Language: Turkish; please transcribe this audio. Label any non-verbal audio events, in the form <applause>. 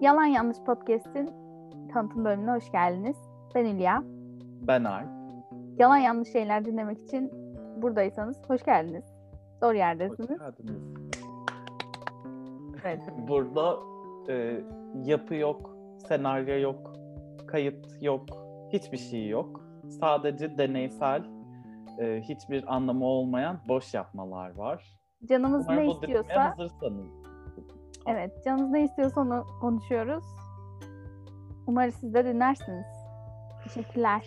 Yalan Yanlış Podcast'in tanıtım bölümüne hoş geldiniz. Ben Hülya. Ben Alp. Yalan Yanlış Şeyler dinlemek için buradaysanız hoş geldiniz. Doğru yerdesiniz. Hoş geldiniz. Evet. <laughs> Burada e, yapı yok, senaryo yok, kayıt yok, hiçbir şey yok. Sadece deneysel, e, hiçbir anlamı olmayan boş yapmalar var. Canımız Umarım ne istiyorsa, hazırsanız. evet canımız ne istiyorsa onu konuşuyoruz. Umarız siz de dinlersiniz. Teşekkürler.